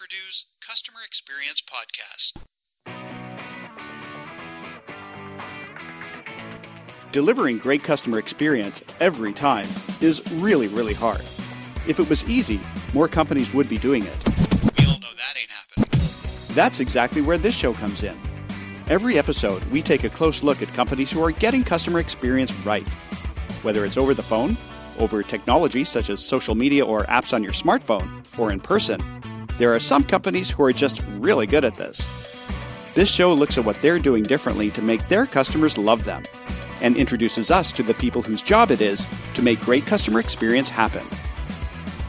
Purdue's Customer Experience Podcast. Delivering great customer experience every time is really, really hard. If it was easy, more companies would be doing it. We all know that ain't happening. That's exactly where this show comes in. Every episode, we take a close look at companies who are getting customer experience right. Whether it's over the phone, over technology such as social media or apps on your smartphone, or in person, there are some companies who are just really good at this. This show looks at what they're doing differently to make their customers love them and introduces us to the people whose job it is to make great customer experience happen.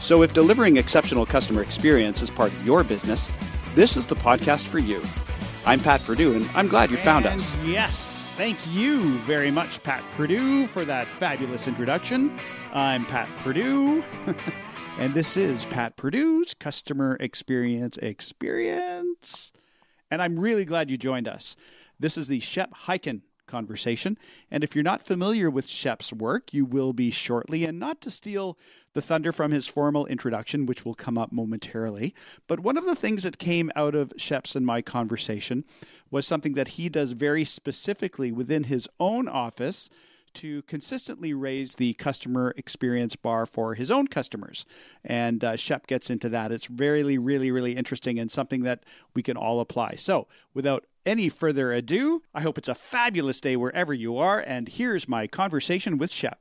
So, if delivering exceptional customer experience is part of your business, this is the podcast for you. I'm Pat Purdue, and I'm glad you found And us. Yes, thank you very much, Pat Purdue, for that fabulous introduction. I'm Pat Purdue, and this is Pat Purdue's Customer Experience Experience. And I'm really glad you joined us. This is the Shep Hyken conversation. And if you're not familiar with Shep's work, you will be shortly. And not to steal the thunder from his formal introduction, which will come up momentarily, but one of the things that came out of Shep's and my conversation was something that he does very specifically within his own office to consistently raise the customer experience bar for his own customers. And uh, Shep gets into that. It's really, really, really interesting and something that we can all apply. So, without any further ado, I hope it's a fabulous day wherever you are. And here's my conversation with Shep.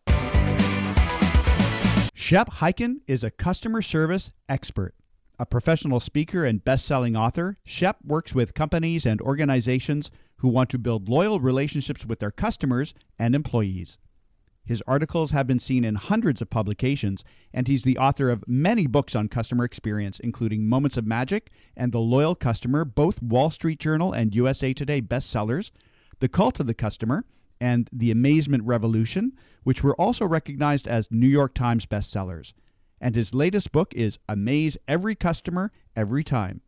Shep Hyken is a customer service expert. A professional speaker and best selling author, Shep works with companies and organizations who want to build loyal relationships with their customers and employees. His articles have been seen in hundreds of publications, and he's the author of many books on customer experience, including Moments of Magic and The Loyal Customer, both Wall Street Journal and USA Today bestsellers, The Cult of the Customer, and The Amazement Revolution, which were also recognized as New York Times bestsellers. And his latest book is Amaze Every Customer Every Time.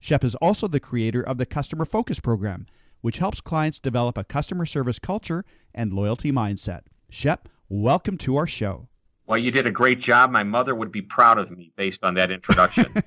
Shep is also the creator of the Customer Focus Program, which helps clients develop a customer service culture and loyalty mindset. Shep, welcome to our show. Well, you did a great job. My mother would be proud of me based on that introduction.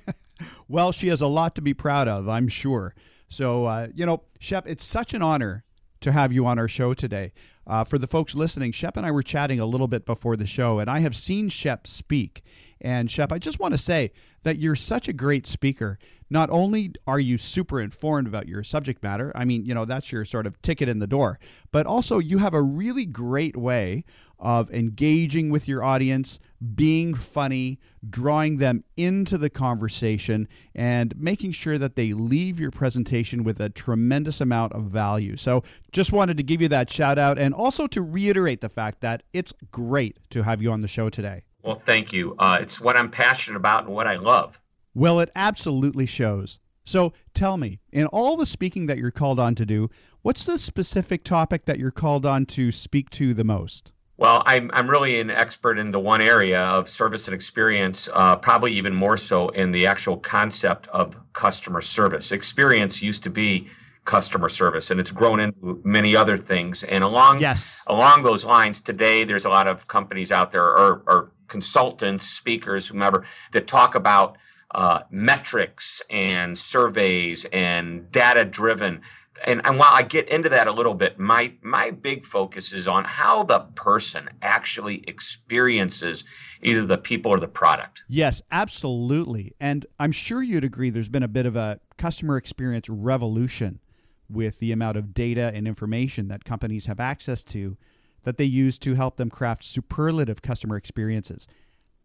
Well, she has a lot to be proud of, I'm sure. So, uh, you know, Shep, it's such an honor to have you on our show today. Uh, for the folks listening, Shep and I were chatting a little bit before the show, and I have seen Shep speak. And Shep, I just want to say that you're such a great speaker. Not only are you super informed about your subject matter, I mean, you know, that's your sort of ticket in the door, but also you have a really great way of engaging with your audience, being funny, drawing them into the conversation, and making sure that they leave your presentation with a tremendous amount of value. So, just wanted to give you that shout out and also to reiterate the fact that it's great to have you on the show today. well, thank you. Uh, it's what I'm passionate about and what I love. Well, it absolutely shows. So tell me, in all the speaking that you're called on to do, what's the specific topic that you're called on to speak to the most? Well, I'm, I'm really an expert in the one area of service and experience, uh, probably even more so in the actual concept of customer service. Experience used to be customer service, and it's grown into many other things. And along Yes. along those lines, today there's a lot of companies out there or, or consultants, speakers, whomever, that talk about uh, metrics and surveys and data driven. And, and while I get into that a little bit, my my big focus is on how the person actually experiences either the people or the product. Yes, absolutely. And I'm sure you'd agree there's been a bit of a customer experience revolution with the amount of data and information that companies have access to that they use to help them craft superlative customer experiences.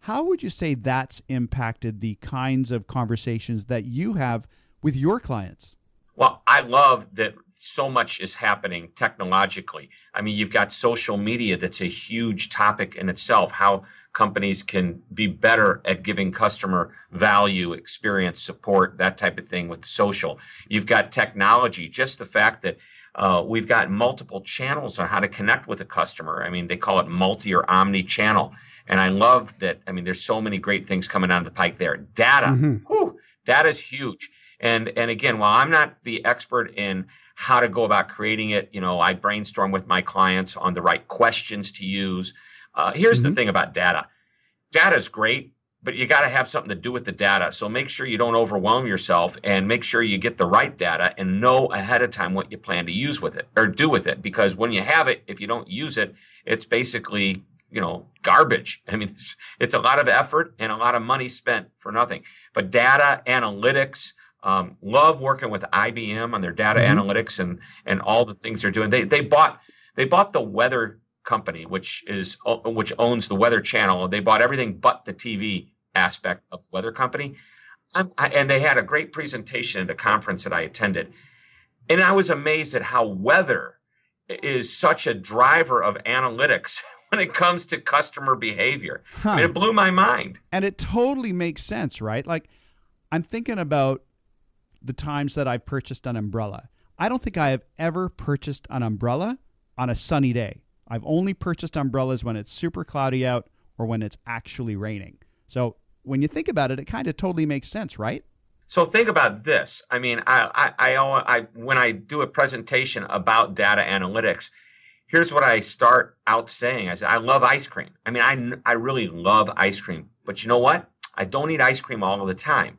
How would you say that's impacted the kinds of conversations that you have with your clients? Well, I love that so much is happening technologically. I mean, you've got social media that's a huge topic in itself, how companies can be better at giving customer value, experience, support, that type of thing with social. You've got technology, just the fact that uh, we've got multiple channels on how to connect with a customer. I mean, they call it multi or omni channel. And I love that. I mean, there's so many great things coming down the pike there. Data, whew, data is huge. And and again, while I'm not the expert in how to go about creating it, you know, I brainstorm with my clients on the right questions to use. Uh, here's the thing about data. Data is great, but you got to have something to do with the data. So make sure you don't overwhelm yourself and make sure you get the right data and know ahead of time what you plan to use with it or do with it. Because when you have it, if you don't use it, it's basically, you know, garbage. I mean, it's, it's a lot of effort and a lot of money spent for nothing. But data analytics, um, love working with IBM on their data mm-hmm. analytics and, and all the things they're doing. They, they bought, they bought the weather company, which is which owns the Weather Channel. They bought everything but the TV aspect of the Weather Company, I, and they had a great presentation at a conference that I attended, and I was amazed at how weather is such a driver of analytics when it comes to customer behavior. Huh. I mean, it blew my mind, and it totally makes sense, right? Like, I'm thinking about the times that I've purchased an umbrella. I don't think I have ever purchased an umbrella on a sunny day. I've only purchased umbrellas when it's super cloudy out or when it's actually raining. So when you think about it, it kind of totally makes sense, right? So think about this. I mean, I, I, I, I, when I do a presentation about data analytics, here's what I start out saying. I say, I love ice cream. I mean, I, I really love ice cream, but you know what? I don't eat ice cream all of the time.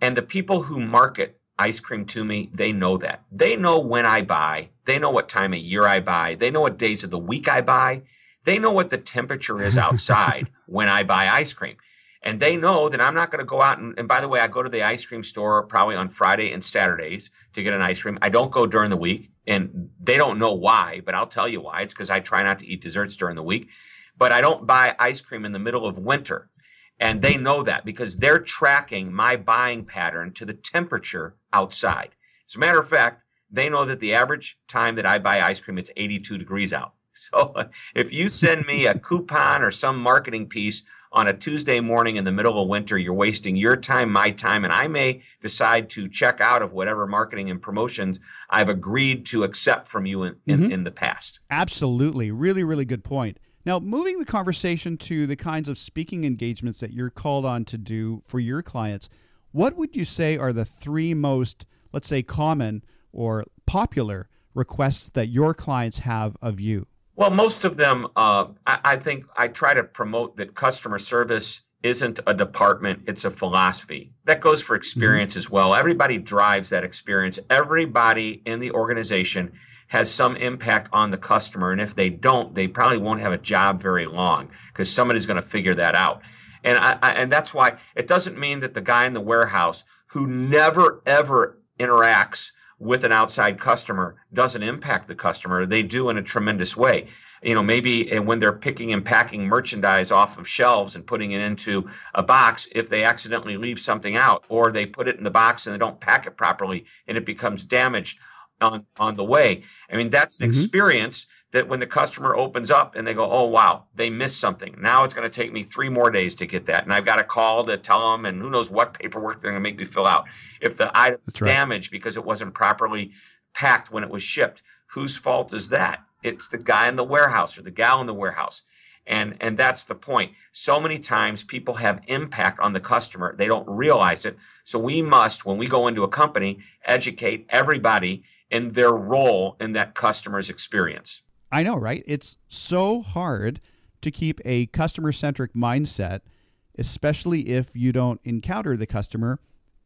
And the people who market ice cream to me, they know that. They know when I buy. They know what time of year I buy. They know what days of the week I buy. They know what the temperature is outside when I buy ice cream. And they know that I'm not going to go out and, and by the way, I go to the ice cream store probably on Friday and Saturdays to get an ice cream. I don't go during the week and they don't know why, but I'll tell you why. It's because I try not to eat desserts during the week. But I don't buy ice cream in the middle of winter. And they know that because they're tracking my buying pattern to the temperature outside. As a matter of fact, they know that the average time that I buy ice cream, it's 82 degrees out. So if you send me a coupon or some marketing piece on a Tuesday morning in the middle of winter, you're wasting your time, my time, and I may decide to check out of whatever marketing and promotions I've agreed to accept from you in, in, mm-hmm. in the past. Absolutely. Really, really good point. Now, moving the conversation to the kinds of speaking engagements that you're called on to do for your clients, what would you say are the three most, let's say, common or popular requests that your clients have of you? Well, most of them, uh, I, I think I try to promote that customer service isn't a department, it's a philosophy. That goes for experience mm-hmm. as well. Everybody drives that experience. Everybody in the organization has some impact on the customer. And if they don't, they probably won't have a job very long because somebody's going to figure that out. And I, I, and that's why it doesn't mean that the guy in the warehouse who never ever interacts with an outside customer doesn't impact the customer. They do in a tremendous way. You know, maybe eh, when they're picking and packing merchandise off of shelves and putting it into a box, if they accidentally leave something out or they put it in the box and they don't pack it properly and it becomes damaged on, on the way. I mean, that's an mm-hmm. experience that when the customer opens up and they go, oh, wow, they missed something. Now it's going to take me three more days to get that. And I've got a call to tell them, and who knows what paperwork they're going to make me fill out. If the item's right. damaged because it wasn't properly packed when it was shipped, whose fault is that? It's the guy in the warehouse or the gal in the warehouse. And, and that's the point. So many times people have impact on the customer. They don't realize it. So we must, when we go into a company, educate everybody in their role in that customer's experience. I know, right? It's so hard to keep a customer centric mindset, especially if you don't encounter the customer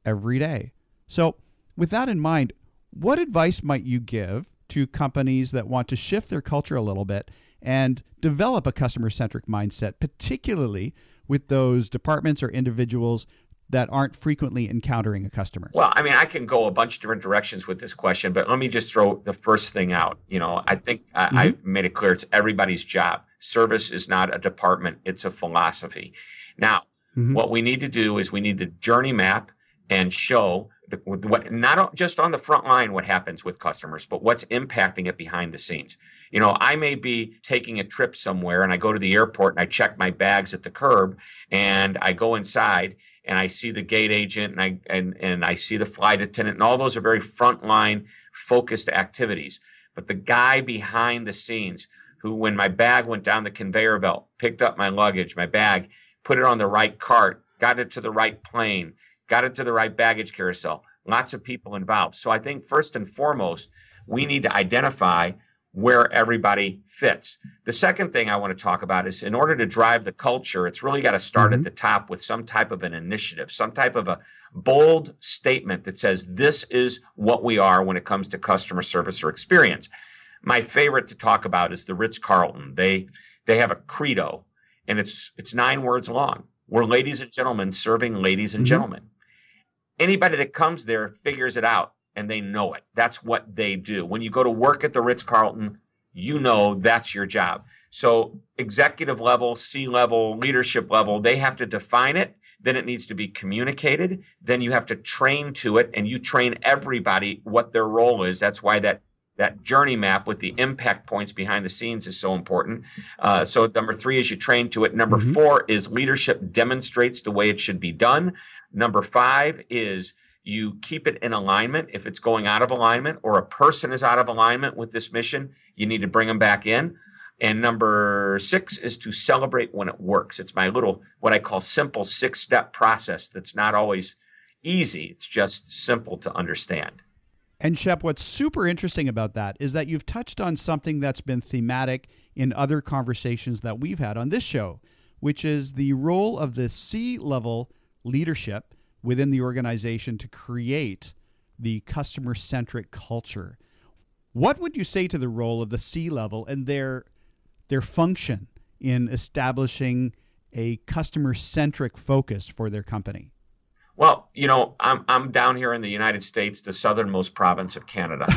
every day. So, with that in mind, what advice might you give to companies that want to shift their culture a little bit and develop a customer centric mindset, particularly with those departments or individuals that aren't frequently encountering a customer? Well, I mean, I can go a bunch of different directions with this question, but let me just throw the first thing out. You know, I think mm-hmm. I made it clear it's everybody's job. Service is not a department, it's a philosophy. Now, mm-hmm. what we need to do is we need to journey map and show the, what not just on the front line what happens with customers, but what's impacting it behind the scenes. You know, I may be taking a trip somewhere and I go to the airport and I check my bags at the curb and I go inside and I see the gate agent and I and, and I see the flight attendant and all those are very frontline focused activities. But the guy behind the scenes who when my bag went down the conveyor belt, picked up my luggage, my bag, put it on the right cart, got it to the right plane, got it to the right baggage carousel. Lots of people involved. So I think first and foremost, we need to identify where everybody fits. The second thing I want to talk about is in order to drive the culture, it's really got to start Mhm. at the top with some type of an initiative, some type of a bold statement that says this is what we are when it comes to customer service or experience. My favorite to talk about is the Ritz Carlton. They they have a credo and it's it's nine words long. We're ladies and gentlemen serving ladies and Mhm. gentlemen. Anybody that comes there figures it out and they know it. That's what they do. When you go to work at the Ritz Carlton, you know that's your job. So, executive level, C level, leadership level, they have to define it. Then it needs to be communicated. Then you have to train to it and you train everybody what their role is. That's why that that journey map with the impact points behind the scenes is so important. Uh, so number three is you train to it. Number Mhm. four is leadership demonstrates the way it should be done. Number five is you keep it in alignment. If it's going out of alignment or a person is out of alignment with this mission, you need to bring them back in. And number six is to celebrate when it works. It's my little, what I call simple six step process that's not always easy. It's just simple to understand. And Shep, what's super interesting about that is that you've touched on something that's been thematic in other conversations that we've had on this show, which is the role of the C level leadership within the organization to create the customer centric culture. What would you say to the role of the C level and their their function in establishing a customer centric focus for their company? Well, you know, I'm I'm down here in the United States, the southernmost province of Canada.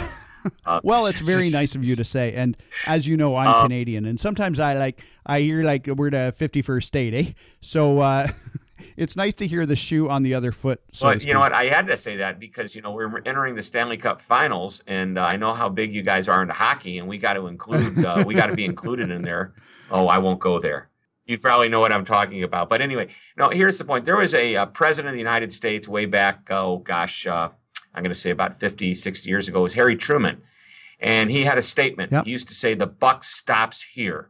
Uh, Well, it's very nice of you to say. And as you know, I'm Uh, Canadian, and sometimes I like I hear like we're the 51st state, eh? So uh, it's nice to hear the shoe on the other foot. So but you know what? I had to say that because you know we're entering the Stanley Cup Finals, and uh, I know how big you guys are into hockey, and we got to include uh, we got to be included in there. Oh, I won't go there. You probably know what I'm talking about. But anyway, no. Here's the point. There was a, uh president of the United States way back. Oh gosh, uh, I'm going to say about 50, 60 years ago. It was Harry Truman, and he had a statement. Yep. He used to say, "The buck stops here."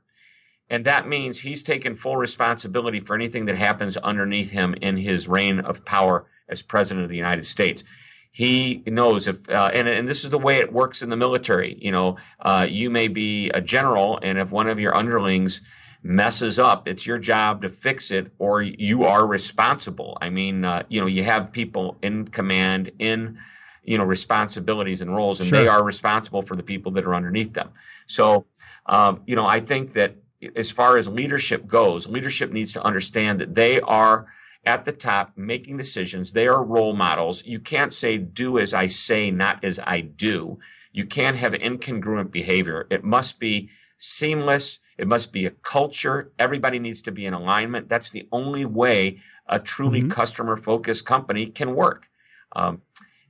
And that means he's taken full responsibility for anything that happens underneath him in his reign of power as president of the United States. He knows if, uh, and, and this is the way it works in the military. You know, uh, you may be a general, and if one of your underlings messes up, it's your job to fix it, or you are responsible. I mean, uh, you know, you have people in command, in you know, responsibilities and roles, and they are responsible for the people that are underneath them. So, um, you know, I think that as far as leadership goes, leadership needs to understand that they are at the top making decisions. They are role models. You can't say, do as I say, not as I do. You can't have incongruent behavior. It must be seamless. It must be a culture. Everybody needs to be in alignment. That's the only way a truly Mhm. customer focused company can work. Um,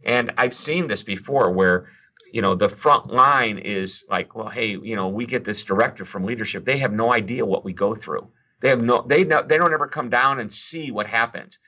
and I've seen this before where you know the front line is like well hey you know we get this directive from leadership. They have no idea what we go through. They have no they know they don't ever come down and see what happens.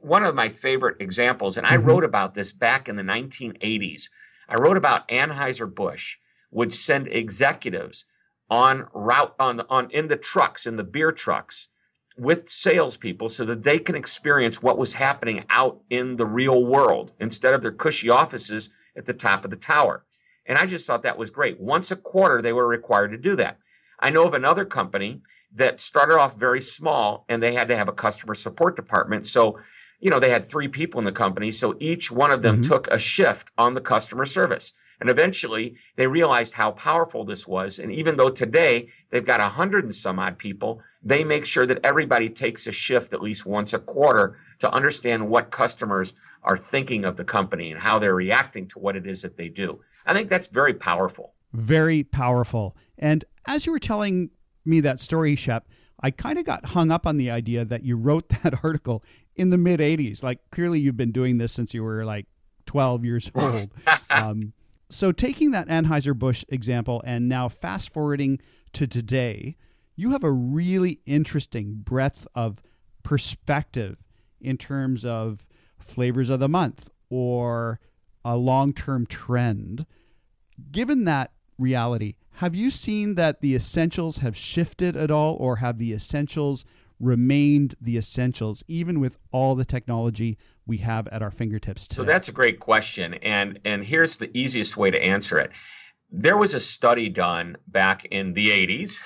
One of my favorite examples and i Mhm. wrote about this back in the 1980s i wrote about anheuser-busch would send executives on route on on in the trucks in the beer trucks with salespeople so that they can experience what was happening out in the real world instead of their cushy offices at the top of the tower. And I just thought that was great. Once a quarter, they were required to do that. I know of another company that started off very small and they had to have a customer support department. So, you know, they had three people in the company. So each one of them Mhm. took a shift on the customer service. And eventually they realized how powerful this was. And even though today they've got a hundred and some odd people, they make sure that everybody takes a shift at least once a quarter to understand what customers are thinking of the company and how they're reacting to what it is that they do. I think that's very powerful. Very powerful. And as you were telling me that story, Shep, I kind of got hung up on the idea that you wrote that article in the mid 80s. Like, clearly you've been doing this since you were like 12 years old. um, so, taking that Anheuser-Busch example and now fast forwarding to today, you have a really interesting breadth of perspective in terms of flavors of the month or a long term trend. Given that reality, have you seen that the essentials have shifted at all, or have the essentials remained the essentials, even with all the technology we have at our fingertips today? So that's a great question, and and here's the easiest way to answer it. there was a study done back in the 80s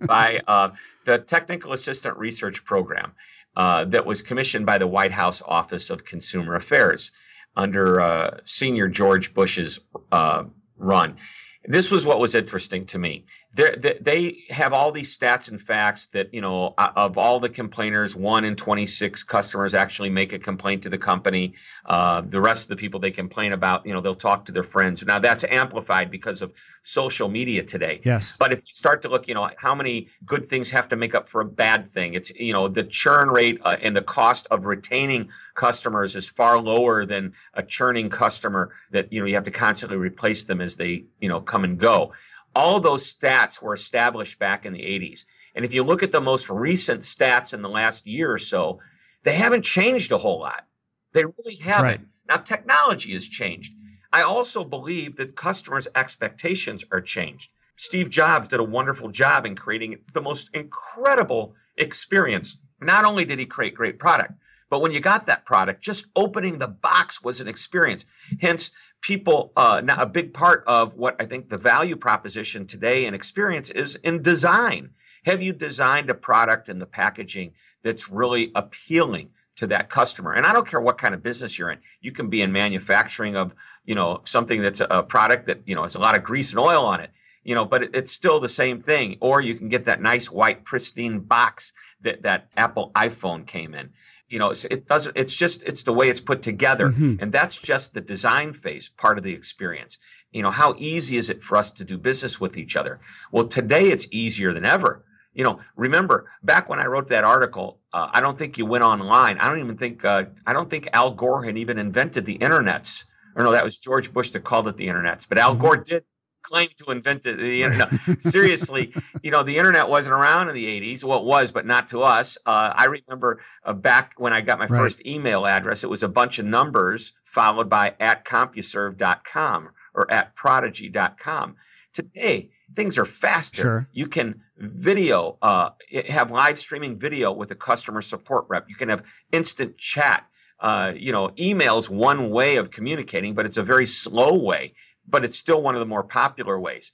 by uh, the Technical Assistance Research Program uh, that was commissioned by the White House Office of Consumer Affairs under uh, Senior George Bush's uh, run. This was what was interesting to me they they have all these stats and facts that you know of all the complainers, one in twenty six customers actually make a complaint to the company. Uh, the rest of the people they complain about, you know, they'll talk to their friends. Now that's amplified because of social media today. Yes. But if you start to look, you know, how many good things have to make up for a bad thing? It's you know the churn rate uh, and the cost of retaining customers is far lower than a churning customer that you know you have to constantly replace them as they you know come and go. All those stats were established back in the 80s. And if you look at the most recent stats in the last year or so, they haven't changed a whole lot. They really haven't. Right. Now, technology has changed. I also believe that customers' expectations are changed. Steve Jobs did a wonderful job in creating the most incredible experience. Not only did he create great product, but when you got that product, just opening the box was an experience. Hence, people uh, a big part of what I think the value proposition today and experience is in design. Have you designed a product and the packaging that's really appealing to that customer? And I don't care what kind of business you're in. You can be in manufacturing of you know something that's a product that you know has a lot of grease and oil on it. You know, but it's still the same thing. Or you can get that nice white pristine box that that Apple iPhone came in you know, it doesn't, it's just, it's the way it's put together. Mm-hmm. And that's just the design phase part of the experience. You know, how easy is it for us to do business with each other? Well, today it's easier than ever. You know, remember back when I wrote that article, uh, I don't think you went online. I don't even think, uh, I don't think Al Gore had even invented the internets. Or no, that was George Bush that called it the internets. But Al mm-hmm. Gore did claim to invent the, the internet. Seriously, you know, the internet wasn't around in the 80s. Well, it was, but not to us. Uh, I remember uh, back when I got my right. first email address, it was a bunch of numbers followed by at CompuServe.com or at Prodigy.com. Today, things are faster. Sure. You can video, uh, have live streaming video with a customer support rep. You can have instant chat. Uh, you know, email's one way of communicating, but it's a very slow way but it's still one of the more popular ways.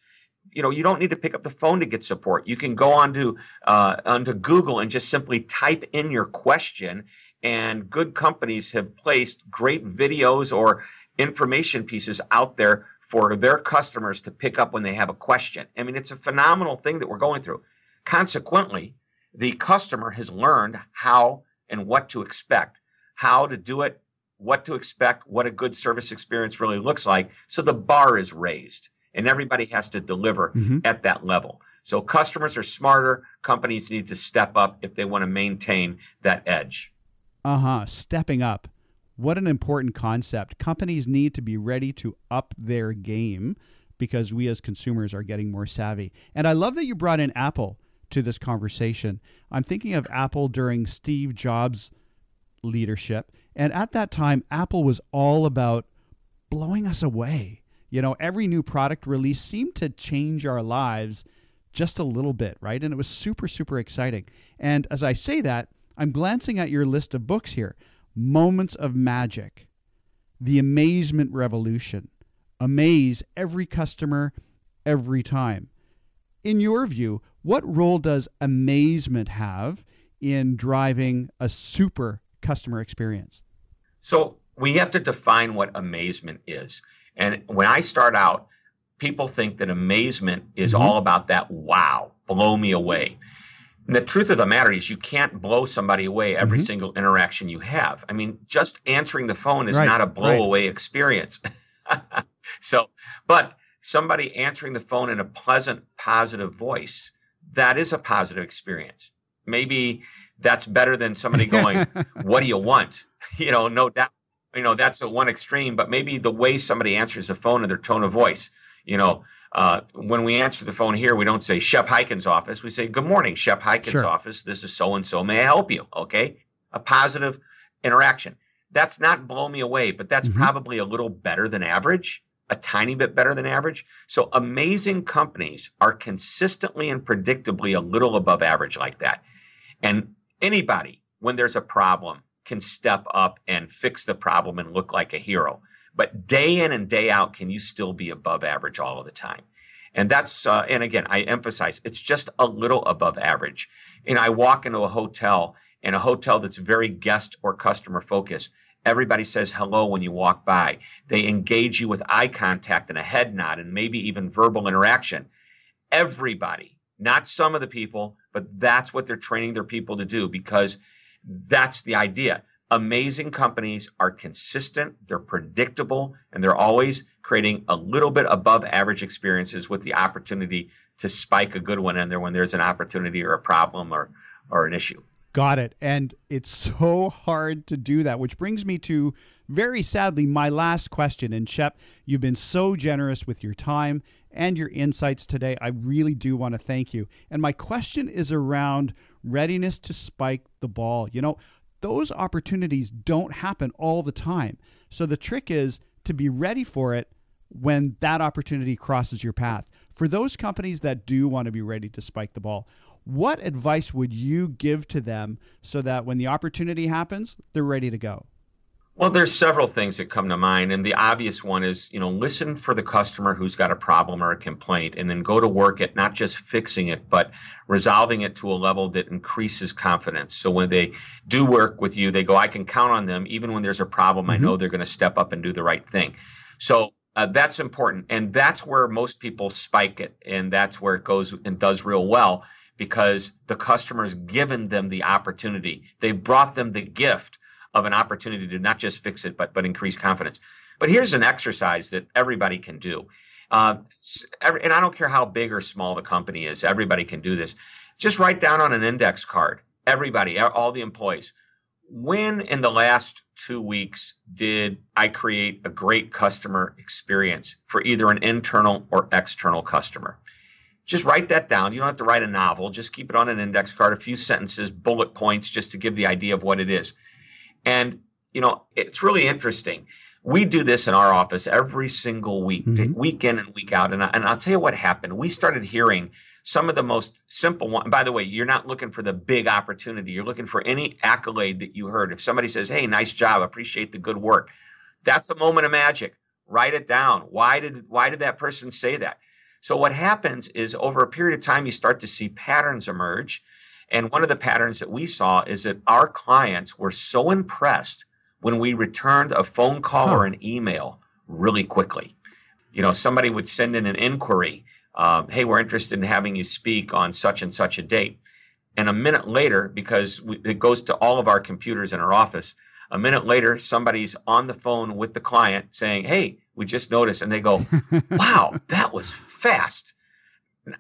You know, you don't need to pick up the phone to get support. You can go onto uh, onto Google and just simply type in your question. And good companies have placed great videos or information pieces out there for their customers to pick up when they have a question. I mean, it's a phenomenal thing that we're going through. Consequently, the customer has learned how and what to expect, how to do it what to expect, what a good service experience really looks like. So the bar is raised and everybody has to deliver mm-hmm. at that level. So customers are smarter. Companies need to step up if they want to maintain that edge. Uh huh. Stepping up. What an important concept. Companies need to be ready to up their game because we as consumers are getting more savvy. And I love that you brought in Apple to this conversation. I'm thinking of Apple during Steve Jobs' leadership and at that time, Apple was all about blowing us away. You know, every new product release seemed to change our lives just a little bit, right? And it was super, super exciting. And as I say that, I'm glancing at your list of books here Moments of Magic, The Amazement Revolution, Amaze Every Customer, Every Time. In your view, what role does amazement have in driving a super customer experience? So we have to define what amazement is. And when I start out, people think that amazement is mm-hmm. all about that wow, blow me away. And the truth of the matter is, you can't blow somebody away every mm-hmm. single interaction you have. I mean, just answering the phone is right. not a blow away right. experience. so, but somebody answering the phone in a pleasant, positive voice, that is a positive experience. Maybe that's better than somebody going, "What do you want?" You know, no doubt. You know, that's the one extreme. But maybe the way somebody answers the phone and their tone of voice. You know, uh, when we answer the phone here, we don't say Shep Hyken's office. We say, "Good morning, Shep Hyken's sure. office. This is so and so. May I help you?" Okay, a positive interaction. That's not blow me away, but that's mm-hmm. probably a little better than average a tiny bit better than average. So amazing companies are consistently and predictably a little above average like that. And anybody, when there's a problem, can step up and fix the problem and look like a hero. But day in and day out, can you still be above average all of the time? And that's, uh, and again, I emphasize it's just a little above average. And I walk into a hotel and a hotel that's very guest or customer focused. Everybody says hello when you walk by. They engage you with eye contact and a head nod and maybe even verbal interaction. Everybody, not some of the people, but that's what they're training their people to do because that's the idea. Amazing companies are consistent, they're predictable, and they're always creating a little bit above average experiences with the opportunity to spike a good one in there when there's an opportunity or a problem or, or an issue. Got it. And it's so hard to do that, which brings me to very sadly my last question. And Shep, you've been so generous with your time and your insights today. I really do want to thank you. And my question is around readiness to spike the ball. You know, those opportunities don't happen all the time. So the trick is to be ready for it when that opportunity crosses your path. For those companies that do want to be ready to spike the ball, what advice would you give to them so that when the opportunity happens, they're ready to go? Well, there's several things that come to mind, and the obvious one is, you know, listen for the customer who's got a problem or a complaint, and then go to work at not just fixing it, but resolving it to a level that increases confidence. So when they do work with you, they go, I can count on them, even when there's a problem. Mm-hmm. I know they're going to step up and do the right thing. So uh, that's important, and that's where most people spike it, and that's where it goes and does real well because the customer's given them the opportunity. They brought them the gift of an opportunity to not just fix it, but, but increase confidence. But here's an exercise that everybody can do. Uh, and I don't care how big or small the company is, everybody can do this. Just write down on an index card, everybody, all the employees, when in the last two weeks did I create a great customer experience for either an internal or external customer? just write that down. You don't have to write a novel. Just keep it on an index card, a few sentences, bullet points, just to give the idea of what it is. And, you know, it's really interesting. We do this in our office every single week, mm-hmm. week in and week out. And, I, and I'll tell you what happened. We started hearing some of the most simple one. By the way, you're not looking for the big opportunity. You're looking for any accolade that you heard. If somebody says, Hey, nice job. Appreciate the good work. That's a moment of magic. Write it down. Why did, why did that person say that? So what happens is over a period of time, you start to see patterns emerge. And one of the patterns that we saw is that our clients were so impressed when we returned a phone call huh. or an email really quickly. You know, somebody would send in an inquiry, um, hey, we're interested in having you speak on such and such a date. And a minute later, because we, it goes to all of our computers in our office, a minute later, somebody's on the phone with the client saying, hey, we just noticed. And they go, wow, that was fast.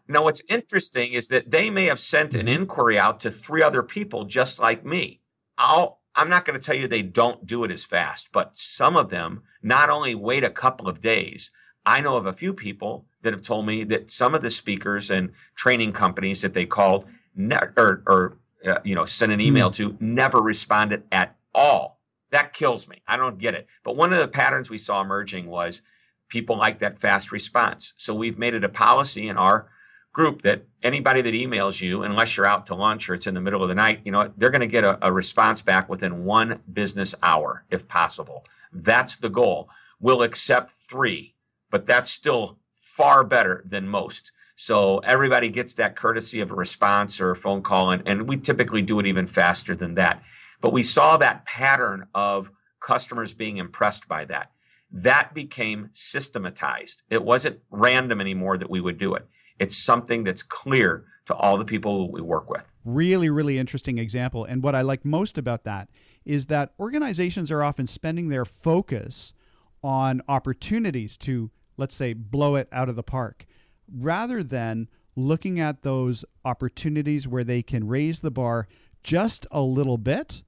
Now, what's interesting is that they may have sent an inquiry out to three other people just like me. I'll, I'm not going to tell you they don't do it as fast, but some of them not only wait a couple of days. I know of a few people that have told me that some of the speakers and training companies that they called ne- or, or uh, you know sent an email hmm. to never responded at all. That kills me. I don't get it. But one of the patterns we saw emerging was people like that fast response. So we've made it a policy in our group that anybody that emails you, unless you're out to lunch or it's in the middle of the night, you know, they're going to get a, a response back within one business hour, if possible. That's the goal. We'll accept three, but that's still far better than most. So everybody gets that courtesy of a response or a phone call, and, and we typically do it even faster than that. But we saw that pattern of customers being impressed by that that became systematized. It wasn't random anymore that we would do it. It's something that's clear to all the people we work with. Really, really interesting example. And what I like most about that is that organizations are often spending their focus on opportunities to, let's say, blow it out of the park, rather than looking at those opportunities where they can raise the bar just a little bit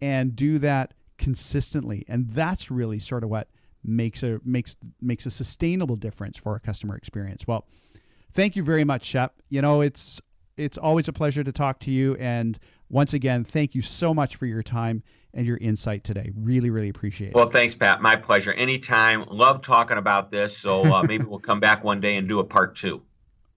and do that consistently. And that's really sort of what makes a makes makes a sustainable difference for a customer experience. Well, thank you very much, Shep. You know, it's it's always a pleasure to talk to you and once again, thank you so much for your time and your insight today. Really, really appreciate it. Well, thanks, Pat. My pleasure. Anytime. Love talking about this. So uh, maybe we'll come back one day and do a part two.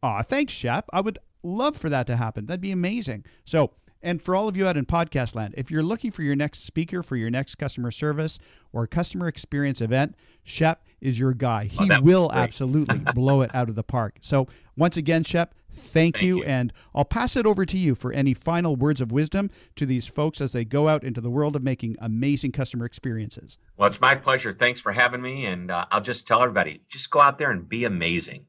Aw, thanks, Shep. I would love for that to happen. That'd be amazing. So And for all of you out in podcast land, if you're looking for your next speaker for your next customer service or customer experience event, Shep is your guy. Oh, He be will absolutely blow it out of the park. So, once again, Shep, thank, Thank you, you. And I'll pass it over to you for any final words of wisdom to these folks as they go out into the world of making amazing customer experiences. Well, it's my pleasure. Thanks for having me. And uh, I'll just tell everybody just go out there and be amazing.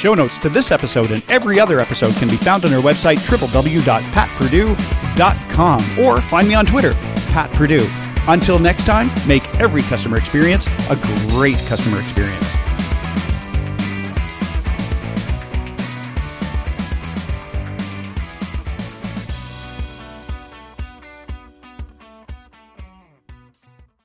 Show notes to this episode and every other episode can be found on our website, www.patpurdue.com, or find me on Twitter, Pat Purdue. Until next time, make every customer experience a great customer experience.